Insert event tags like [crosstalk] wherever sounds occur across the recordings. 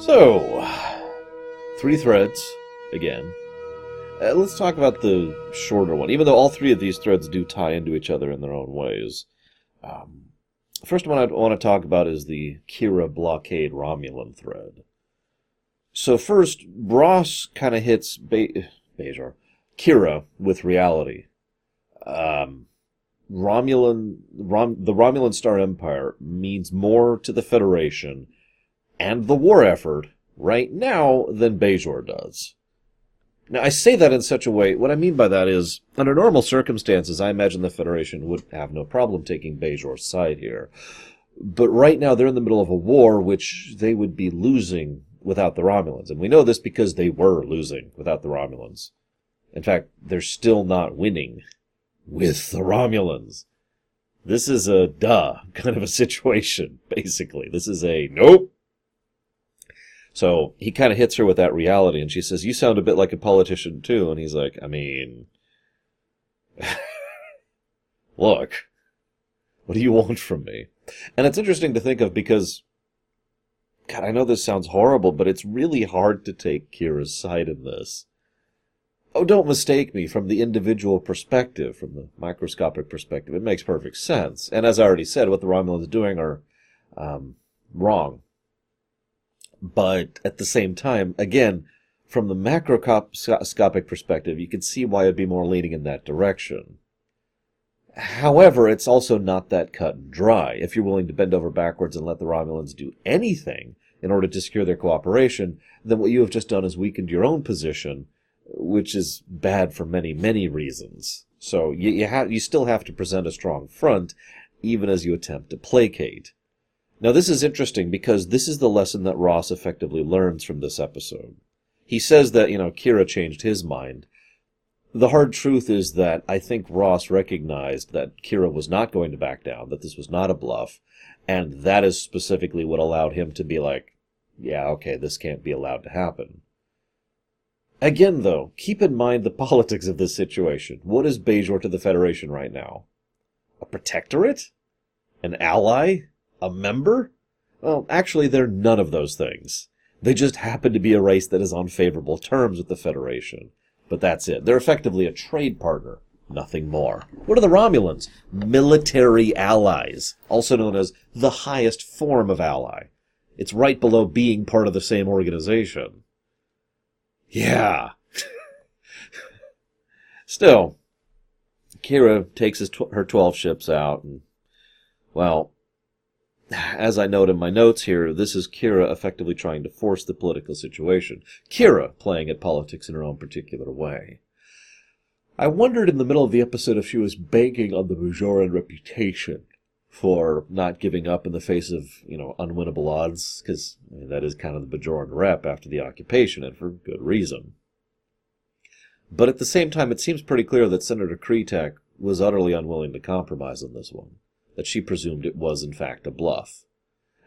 So, three threads again. Uh, let's talk about the shorter one, even though all three of these threads do tie into each other in their own ways. Um, first one I want to talk about is the Kira blockade Romulan thread. So first, Ross kind of hits Be- Kira with reality. Um, Romulan, Rom, the Romulan Star Empire means more to the Federation and the war effort right now than Bajor does. Now, I say that in such a way, what I mean by that is, under normal circumstances, I imagine the Federation would have no problem taking Bajor's side here. But right now, they're in the middle of a war which they would be losing without the Romulans. And we know this because they were losing without the Romulans. In fact, they're still not winning with the Romulans. This is a duh kind of a situation, [laughs] basically. This is a nope, so he kind of hits her with that reality, and she says, You sound a bit like a politician, too. And he's like, I mean, [laughs] look, what do you want from me? And it's interesting to think of because, God, I know this sounds horrible, but it's really hard to take Kira's side in this. Oh, don't mistake me from the individual perspective, from the microscopic perspective. It makes perfect sense. And as I already said, what the Romulans are doing are um, wrong but at the same time, again, from the macroscopic perspective, you can see why it'd be more leaning in that direction. However, it's also not that cut and dry. If you're willing to bend over backwards and let the Romulans do anything in order to secure their cooperation, then what you have just done is weakened your own position, which is bad for many, many reasons. So you, you have, you still have to present a strong front, even as you attempt to placate. Now, this is interesting because this is the lesson that Ross effectively learns from this episode. He says that, you know, Kira changed his mind. The hard truth is that I think Ross recognized that Kira was not going to back down, that this was not a bluff, and that is specifically what allowed him to be like, yeah, okay, this can't be allowed to happen. Again, though, keep in mind the [laughs] politics of this situation. What is Bajor to the Federation right now? A protectorate? An ally? A member? Well, actually, they're none of those things. They just happen to be a race that is on favorable terms with the Federation. But that's it. They're effectively a trade partner, nothing more. What are the Romulans? Military allies, also known as the highest form of ally. It's right below being part of the same organization. Yeah. [laughs] Still, Kira takes tw- her 12 ships out and, well, as I note in my notes here, this is Kira effectively trying to force the political situation. Kira playing at politics in her own particular way. I wondered in the middle of the episode if she was banking on the Bajoran reputation for not giving up in the face of, you know, unwinnable odds, because I mean, that is kind of the Bajoran rep after the occupation, and for good reason. But at the same time, it seems pretty clear that Senator Cretak was utterly unwilling to compromise on this one that she presumed it was in fact a bluff.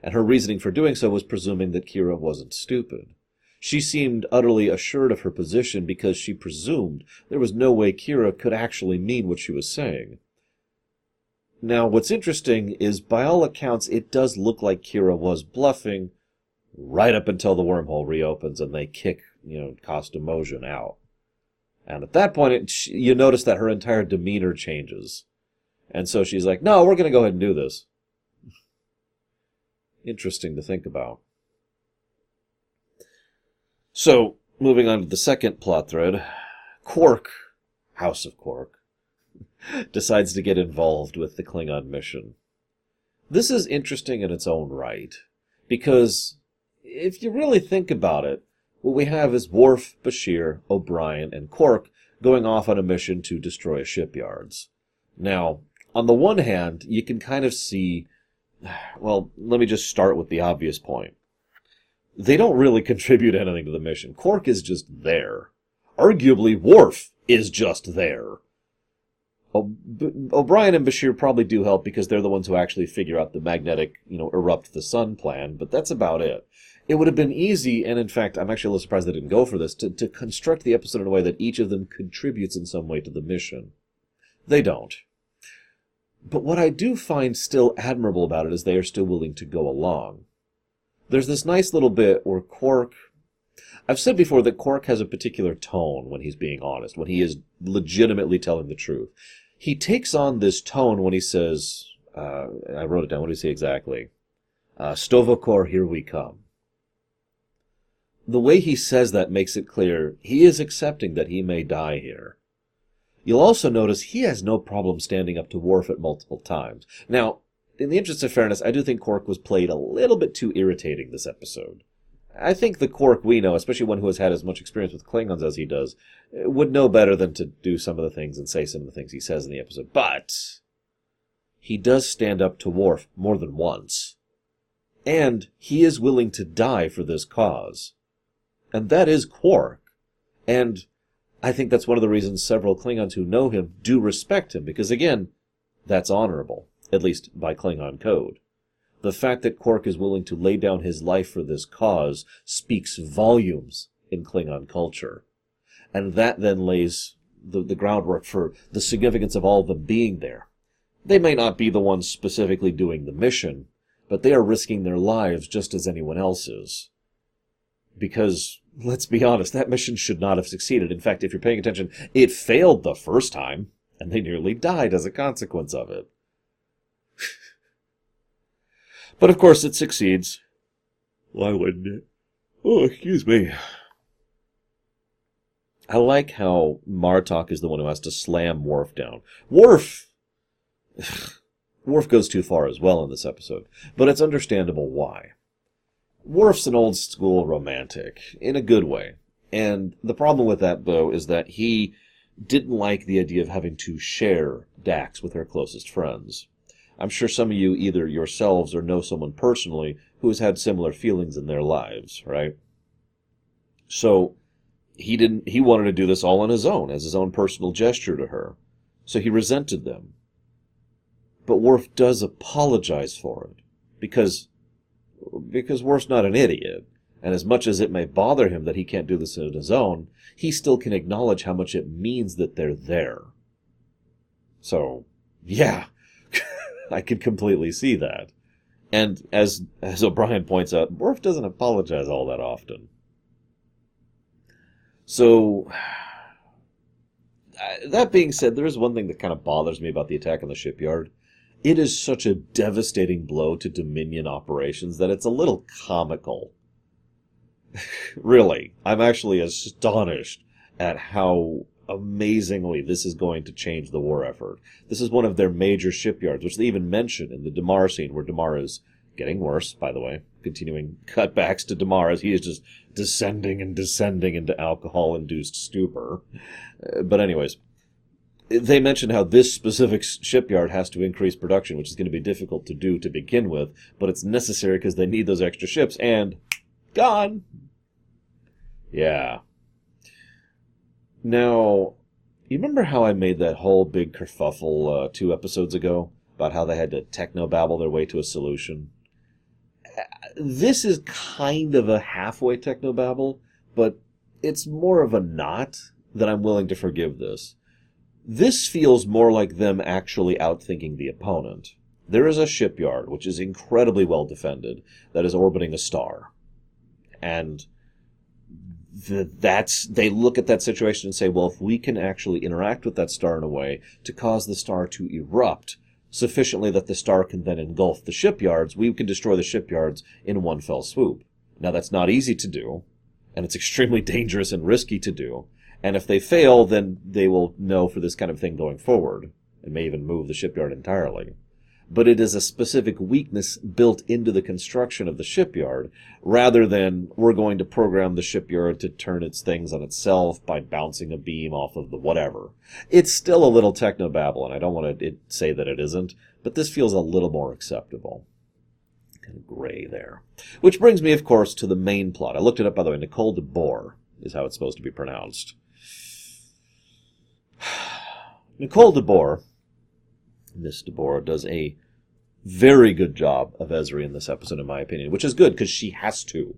And her reasoning for doing so was presuming that Kira wasn't stupid. She seemed utterly assured of her position because she presumed there was no way Kira could actually mean what she was saying. Now, what's interesting is, by all accounts, it does look like Kira was bluffing right up until the wormhole reopens and they kick, you know, Costumosian out. And at that point, it, you notice that her entire demeanor changes. And so she's like, no, we're going to go ahead and do this. Interesting to think about. So, moving on to the second plot thread, Quark, House of Quark, [laughs] decides to get involved with the Klingon mission. This is interesting in its own right, because if you really think about it, what we have is Worf, Bashir, O'Brien, and Quark going off on a mission to destroy shipyards. Now, on the one hand, you can kind of see, well, let me just start with the obvious point. They don't really [laughs] contribute anything to the mission. Quark is just there. Arguably, Worf is just there. O'Brien and Bashir probably do help because they're the ones who actually figure out the magnetic, you know, erupt the sun plan, but that's about it. It would have been easy, and in fact, I'm actually a little surprised they didn't go for this, to, to construct the episode in a way that each of them contributes in some way to the mission. They don't. But what I do find still admirable about it is they are still willing to go along. there's this nice little bit where Quark. I've said before that Quark has a particular tone when he's being honest, when he is legitimately telling the truth. He takes on this tone when he says, uh, I wrote it down. What did he say exactly? Uh, Sto-vo-kor, here we come. The way he says that makes it clear he is accepting that he may die here. You'll also notice he has no problem standing up to Worf at multiple times. Now, in the interest of fairness, I do think Quark was played a little bit too irritating this episode. I think the Quark we know, especially one who has had as much experience with Klingons as he does, would know better than to do some of the things and say some of the things he says in the episode. But he does stand up to Worf more than once. And he is willing to die for this cause. And that is Quark. And I think that's one of the reasons several Klingons who know him do respect him, because again, that's honorable, at least by Klingon code. The fact that Quark is willing to lay down his life for this cause speaks volumes in Klingon culture. And that then lays the, the groundwork for the significance of all of them being there. They may not be the ones specifically doing the mission, but they are risking their lives just as anyone else is. Because let's be honest, that mission should not have succeeded. In fact, if you're paying attention, it failed the first time, and they nearly died as a consequence of it. [laughs] but of course, it succeeds. Why wouldn't it? Oh, excuse me. I like how Martok is the one who has to slam Worf down. Worf! [sighs] Worf goes too far as well in this episode, but it's understandable why. Worf's an old school romantic, in a good way. And the problem with that, though, is that he didn't like the idea of having to share Dax with her closest friends. I'm sure some of you either yourselves or know someone personally who has had similar feelings in their lives, right? So he didn't he wanted to do this all on his own as his own personal gesture to her. So he resented them. But Worf does apologize for it because because Worf's not an idiot. And as much as it may bother him that he can't do this on his own, he still can acknowledge how much it means that they're there. So, yeah, [laughs] I could completely see that. And as as O'Brien points out, Worf doesn't apologize all that often. So, [sighs] that being said, there is one thing that kind of bothers me about the attack on the shipyard it is such a devastating blow to Dominion operations that it's a little comical. [laughs] really, I'm actually astonished at how amazingly this is going to change the war effort. This is one of their major shipyards, which they even mention in the Damar scene, where Damar is getting worse, by the way, continuing [laughs] cutbacks to Damar as he is just descending and descending into alcohol induced stupor. Uh, but, anyways, they mentioned how this specific shipyard has to increase production, which is going to be difficult to do to begin with, but it's necessary because they need those extra ships, and gone. Yeah. Now, you remember how I made that whole big kerfuffle uh, two episodes ago about how they had to techno babble their way to a solution? This is kind of a halfway techno babble, but it's more of a not that I'm willing to forgive this. This feels more like them actually outthinking the opponent. There is a shipyard, which is incredibly well defended, that is orbiting a star. And the, that's they look at that situation and say, well, if we can actually interact with that star in a way to cause the star to erupt sufficiently that the star can then engulf the shipyards, we can destroy the shipyards in one fell swoop. Now that's not easy to do, and it's [laughs] extremely dangerous and risky to do. And if they fail, then they will know for this kind of thing going forward and may even move the shipyard entirely. But it is a specific weakness built into the construction of the shipyard rather than we're going to program the shipyard to turn its things on itself by bouncing a beam off of the whatever. It's still a little technobabble, and I don't want to say that it isn't, but this feels a little more acceptable kind of gray there. Which brings me, of course, to the main plot. I looked it up, by the way. Nicole de Boer is how it's supposed to be pronounced. [sighs] Nicole de Boer, Miss de Boer, does a very good job of Ezri in this episode, in my opinion, which is good because she has to.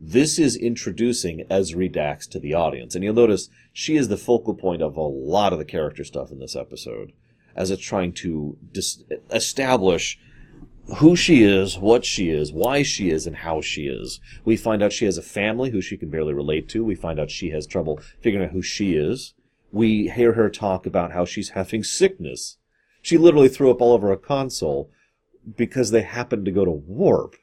This is introducing Ezri Dax to the audience, and you'll notice she is the focal point of a lot of the character stuff in this episode, as it's trying to dis- establish who she is, what she is, why she is, and how she is. We find out she has a family who she can barely relate to. We find out she has trouble figuring out who she is. We hear her talk about how she's having sickness. She literally threw up all over a console because they happened to go to warp.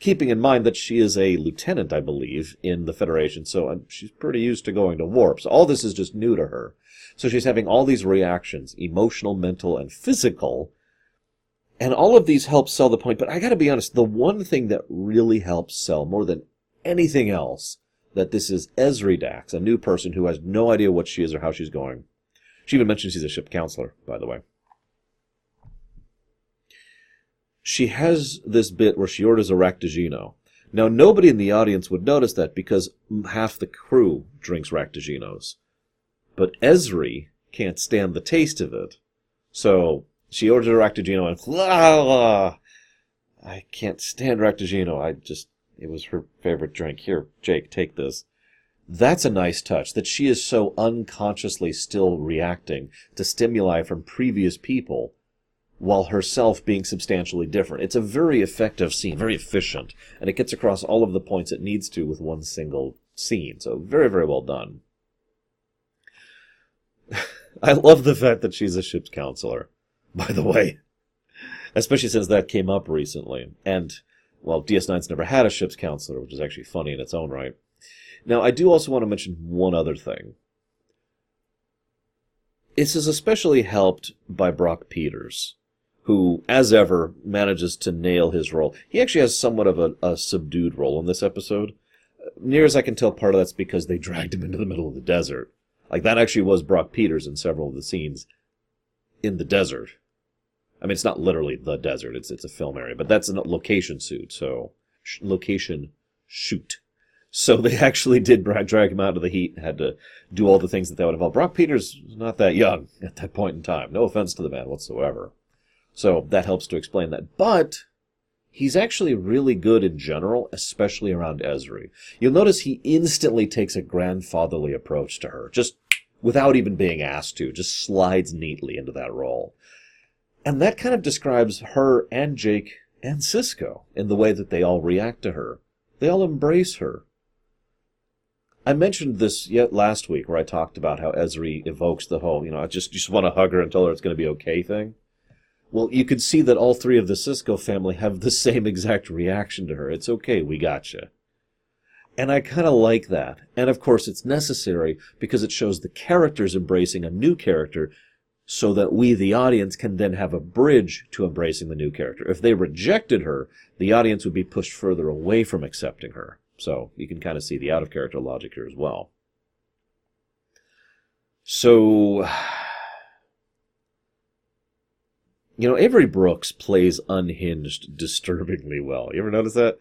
Keeping in mind that she is a lieutenant, I believe, in the Federation, so um, she's pretty used to going to warp. So all this is just new to her. So she's having all these reactions, emotional, mental, and physical, and all of these help sell the point, but I gotta be honest, the one thing that really helps sell more than anything else, that this is Ezri Dax, a new person who has no idea what she is or how she's going. She even mentions she's a ship counselor, by the way. She has this bit where she orders a Raktajino. Now, nobody in the audience would notice that because half the crew drinks Raktajinos. But Ezri can't stand the taste of it. So she orders a Raktajino and ah, I can't stand Raktajino. I just it was her favorite drink. Here, Jake, take this. That's a nice touch that she is so unconsciously still reacting to stimuli from previous people while herself being substantially different. It's a very effective scene, very efficient, and it gets across all of the points it needs to with one single scene. So very, very well done. [laughs] I love the fact that she's a ship's counselor by the way. [laughs] Especially since that came up recently. And, well, DS9's never had a ship's counselor, which is actually funny in its own right. Now, I do also want to mention one other thing. This is especially helped by Brock Peters, who, as ever, manages to nail his role. He actually has somewhat of a, a subdued role in this episode. Near as I can tell, part of that's because they dragged him into the middle of the desert. Like, that actually was Brock Peters in several of the scenes in the desert. I mean, it's not literally the desert; it's it's a film area, but that's a location suit, so sh- location shoot. So [laughs] they actually did drag him out of the heat, had to do all the things that that would involve. Brock Peters not that young [laughs] at that point in time. No offense to the man whatsoever. So that helps to explain that. But he's actually really good in general, especially around Ezri. You'll notice he instantly takes a grandfatherly approach to her, just without even being asked to, just slides neatly into that role. And that kind of describes her and Jake and Sisko in the way that they all react to her. They all embrace her. I mentioned this yet last week where I talked about how Ezri evokes the whole, you know, I just just want to hug her and tell her it's going to be okay thing. Well, you can see that all three of the Sisko family have the same exact reaction to her. It's okay, we gotcha. And I kind of like that. And of course, it's necessary because it shows the characters embracing a new character so that we, the audience, can then have a bridge to embracing the new character. If they rejected her, the audience would be pushed further away from accepting her. So you can kind of see the out of character logic here as well. So, [sighs] you know, Avery Brooks plays unhinged disturbingly well. You ever notice that?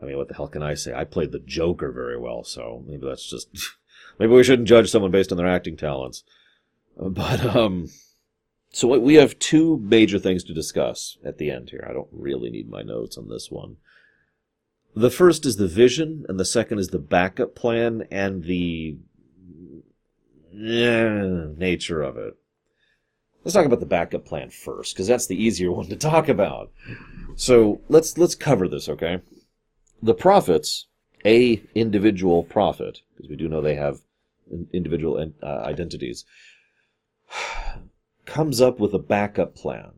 I mean, what the hell can I say? I played the Joker very well, so maybe that's just. [laughs] maybe we shouldn't judge someone based on their acting talents. But, um, so we have two major things to discuss at the end here. I don't really need my notes on this one. The first is the vision, and the second is the backup plan and the eh, nature of it. Let's talk about the backup plan first, because that's the easier one to talk about. So let's let's cover this, okay? The prophets, a individual prophet, because we do know they have individual uh, identities [sighs] comes up with a backup plan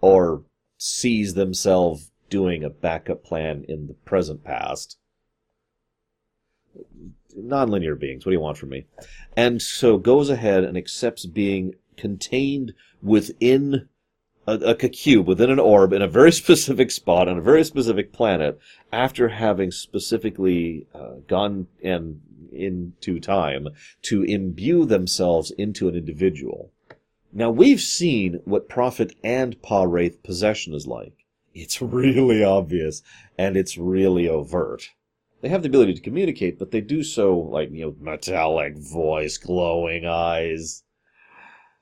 or sees themselves doing a backup plan in the present past. Nonlinear beings, what do you want from me? And so goes ahead and accepts being contained within a, a cube, within an orb, in a very [laughs] specific spot on a very specific planet, after having specifically uh, gone and into time to imbue themselves into an individual. Now we've seen what Prophet and Pah-wraith possession is like. It's really obvious and it's really overt. They have the ability to communicate, but they do so like, you know, metallic voice, glowing eyes.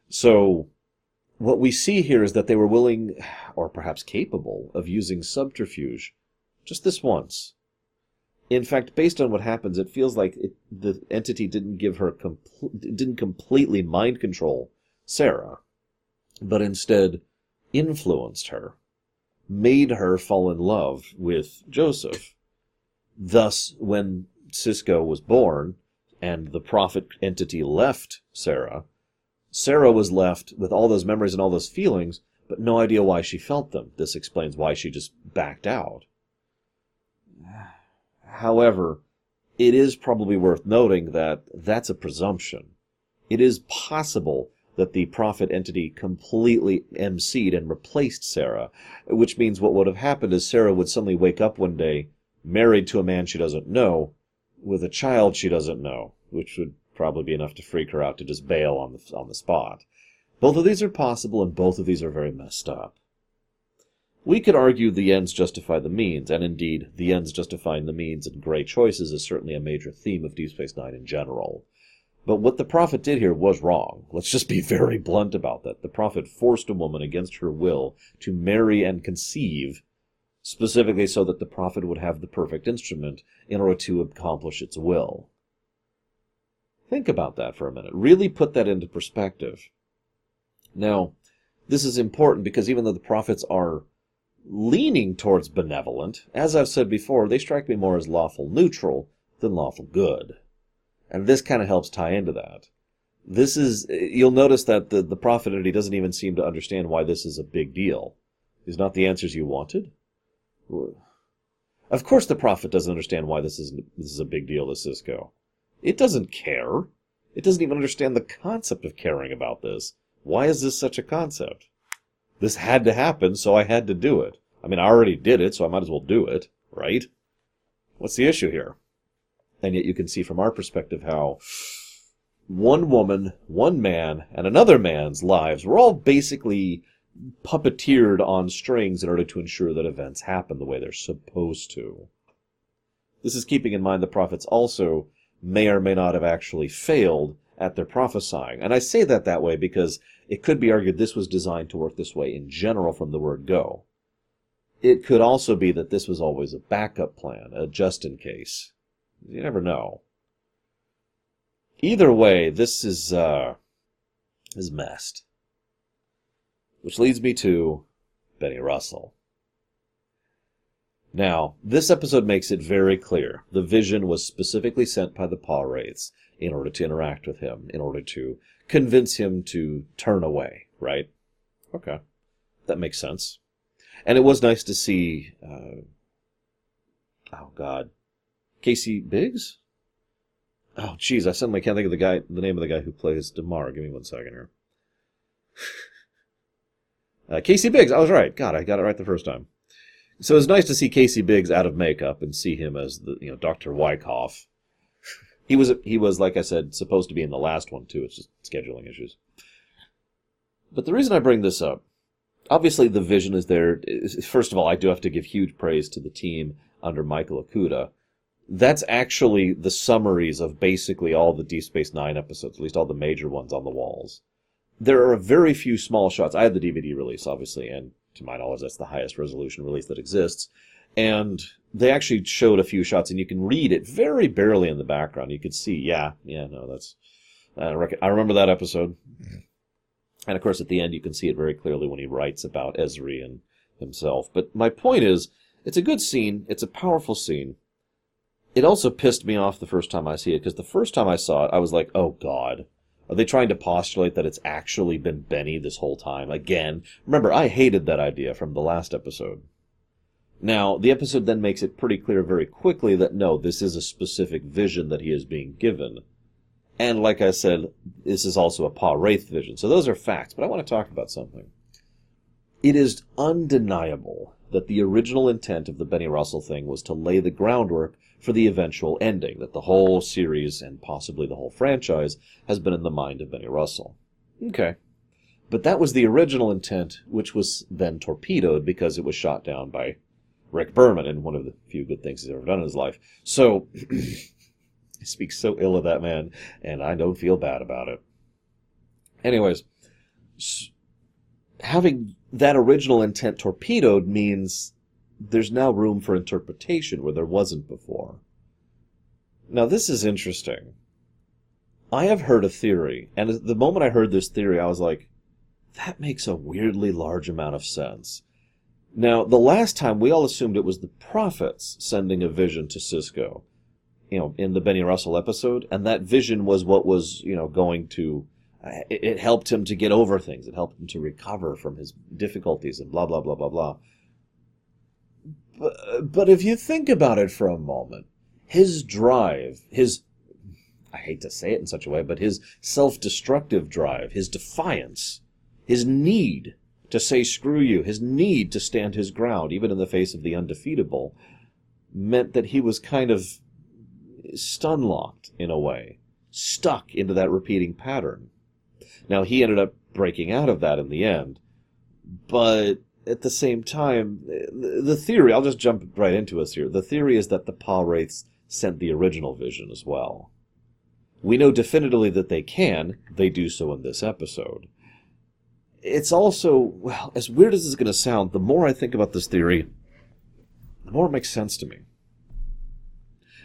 So what we see here is that they were willing, or perhaps capable, of using subterfuge. Just this once. In fact, based on what happens, it feels like it, the entity didn't give her, compl- didn't completely mind control Sarah, but instead influenced her made her fall in love with Joseph. Thus, when Sisko was born and the prophet entity left Sarah, Sarah was left with all those memories and all those feelings, but no idea why she felt them. This explains why she just backed out. [sighs] Ah. However, it is probably worth noting that that's a presumption. It is possible that the prophet entity completely emceed and replaced Sarah, which means what would have happened is Sarah would suddenly wake up one day, married to a man she doesn't know, with a child she doesn't know, which would probably be enough to freak her out to just bail on the, on the spot. Both of these are possible, and both of these are very messed up. We could argue the ends justify the means, and indeed, the ends justifying the means in Grey Choices is certainly a major theme of Deep Space Nine in general. But what the prophet did here was wrong. Let's just be [laughs] very blunt about that. The prophet forced a woman against her will to marry and conceive, specifically so that the prophet would have the perfect instrument in order to accomplish its will. Think about that for a minute. Really put that into perspective. Now, this is important because even though the prophets are leaning towards benevolent, as I've said before, they strike me more as lawful neutral than lawful good. And this kind of helps tie into that. This is, you'll notice that the, the prophet entity doesn't even seem to understand why this is a big deal. Is not the answers you wanted? Of course the prophet doesn't understand why this is, this is a big deal to Sisko. It doesn't care. It doesn't even understand the concept of caring about this. Why is this such a concept? This had to happen, so I had to do it. I mean, I already did it, so I might as well do it, right? What's the issue here? And yet you can see from our perspective how one woman, one man, and another man's lives were all basically puppeteered on strings in order to ensure that events happen the way they're supposed to. This is keeping in mind the prophets also may or may not have actually failed at their prophesying. And I say that that way because it could be argued this was designed to work this way in general from the word go. It could also be that this was always a backup plan, a just in case. You never know. Either way, this is uh, is messed. Which leads me to Benny Russell. Now, this episode makes it very clear the vision was specifically sent by the Pah-wraiths in order to interact with him, in order to convince him to turn away, right? Okay. That makes sense. And it was nice to see, uh, oh God, Casey Biggs? Oh, jeez, I suddenly can't think of the guy, the name of the guy who plays Damar. Give me one second here. [laughs] uh, Casey Biggs, I was right. God, I got it right the first time. So it was nice to see Casey Biggs out of makeup and see him as the, you know, Dr. Wykoff. He was, he was, like I said, supposed to be in the last one too. It's just scheduling issues. But the reason I bring this up, obviously the vision is there. First of all, I do have to give huge praise to the team under Michael Okuda that's actually the summaries of basically all the Deep Space Nine episodes, at least all the major ones on the walls. There are very few small shots. I had the DVD release, obviously, and to my knowledge, that's the highest resolution release that exists. And they actually showed a few shots, and you can read it very barely in the background. You could see, yeah, yeah, no, that's. I, rec- I remember that episode. Mm-hmm. And of course, at the end, you can see it very clearly when he writes about Ezri and himself. But my point is, it's a good scene. It's a powerful scene it also pissed me off the first time I see it because the first time I saw it, I was like, "Oh God, are they trying to postulate that it's actually been Benny this whole time again?" Remember, I hated that idea from the last episode. Now, the episode then makes it pretty clear very quickly that no, this is a specific vision that he is being given. And like I said, this is also a Pah-wraith vision. So those are facts, but I want to talk about something. It is undeniable that the original intent of the Benny Russell thing was to lay the groundwork for the eventual ending, that the whole series and possibly the whole franchise has been in the mind of Benny Russell. Okay. But that was the original intent, which was then torpedoed because it was shot down by Rick Berman and one of the few good things he's ever done in his life. So, [clears throat] I speak so ill of that man, and I don't feel bad about it. Anyways, having that original intent torpedoed means there's now room for interpretation where there wasn't before. Now, this is interesting. I have heard a theory, and the moment I heard this theory, I was like, that makes a weirdly large amount of sense. Now, the last time we all assumed it was the prophets sending a vision to Sisko, you know, in the Benny Russell episode, and that vision was what was, you know, going to, uh, it, it helped him to get over things. It helped him to recover from his difficulties and blah, blah, blah, blah, blah. But, but if you think about it for a moment, his drive, his, I hate to say it in such a way, but his self-destructive drive, his defiance, his need to say screw you, his need to stand his ground, even in the face of the undefeatable, meant that he was kind of stun locked in a way, stuck into that repeating pattern. Now, he ended up breaking out of that in the end, but at the same time, the theory, I'll just jump right into us here. The theory is that the Pah-wraiths sent the original vision as well. We know definitively that they can, they do so in this episode it's also, well, as weird as is going to sound, the more I think about this theory, the more it makes sense to me.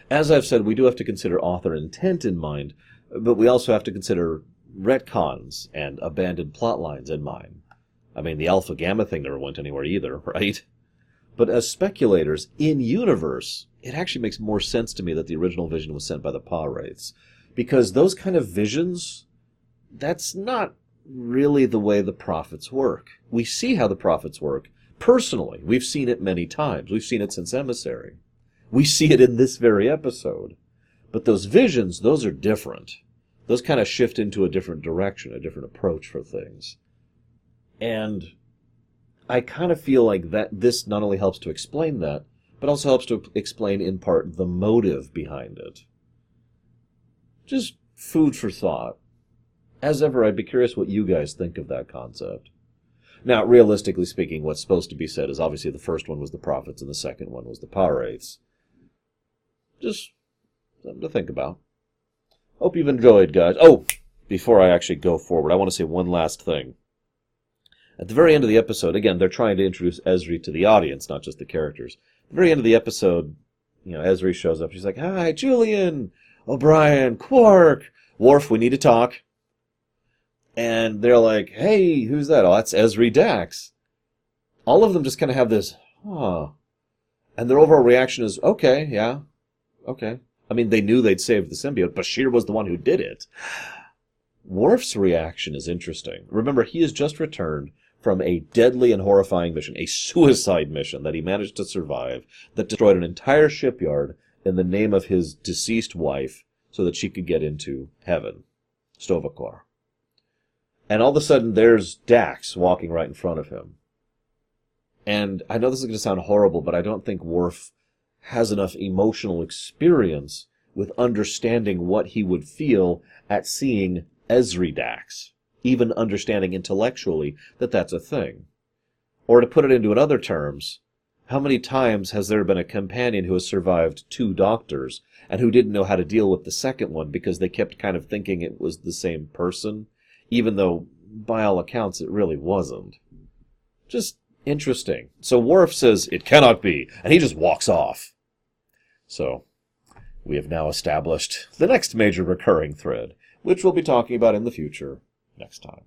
As I've said, we do have to consider author intent in mind, but we also have to consider retcons and abandoned plot lines in mind. I mean, the alpha gamma thing never went anywhere either, [laughs] right? But as speculators, in universe, it actually makes more sense to me that the original vision was sent by the Pah-wraiths. Because those kind of visions, that's not really the way the prophets work. We see how the prophets work. Personally, we've seen it many times. We've seen it since Emissary. We see it in this very episode. But those visions, those are different. Those kind of shift into a different direction, a different approach for things. And I kind of feel like that this not only helps to explain that, but also helps to explain in part the motive behind it. Just food for thought as ever, I'd be curious what you guys think of that concept. Now, realistically speaking, what's supposed to be said is obviously the first one was the prophets and the second one was the Pah-wraiths. Just something to think about. Hope you've enjoyed, guys. Oh, before I actually go forward, I want to say one last thing. At the very end of the episode, again, they're trying to introduce Ezri to the audience, not just the characters. At the very end of the episode, you know, Ezri shows up. She's like, Hi, Julian, O'Brien, Quark, Worf, we need to talk and they're like, "Hey, who's that? Oh, that's Ezri Dax." All of them just kind of have this, huh, and their overall reaction is, "Okay, yeah, okay." I mean, they knew they'd saved the symbiote. Bashir was the one who did it. Worf's reaction is interesting. Remember, he has just returned from a deadly and horrifying mission, a suicide mission that he managed to survive, that destroyed an entire shipyard in the name of his deceased wife so that she could get into heaven. Sto-vo-kor. And all of a sudden, there's Dax walking right in front of him. And I know this is going to sound horrible, but I don't think Worf has enough emotional experience with understanding what he would feel at seeing Ezri Dax, even understanding intellectually that that's a thing. Or to put it into other terms, how many times has there been a companion who has survived two doctors and who didn't know how to deal with the second one because they kept kind of thinking it was the same person even though by all accounts it really wasn't. Just interesting. So Worf says it cannot be, and he just walks off. So we have now established the next major recurring thread, which we'll be talking about in the future next time.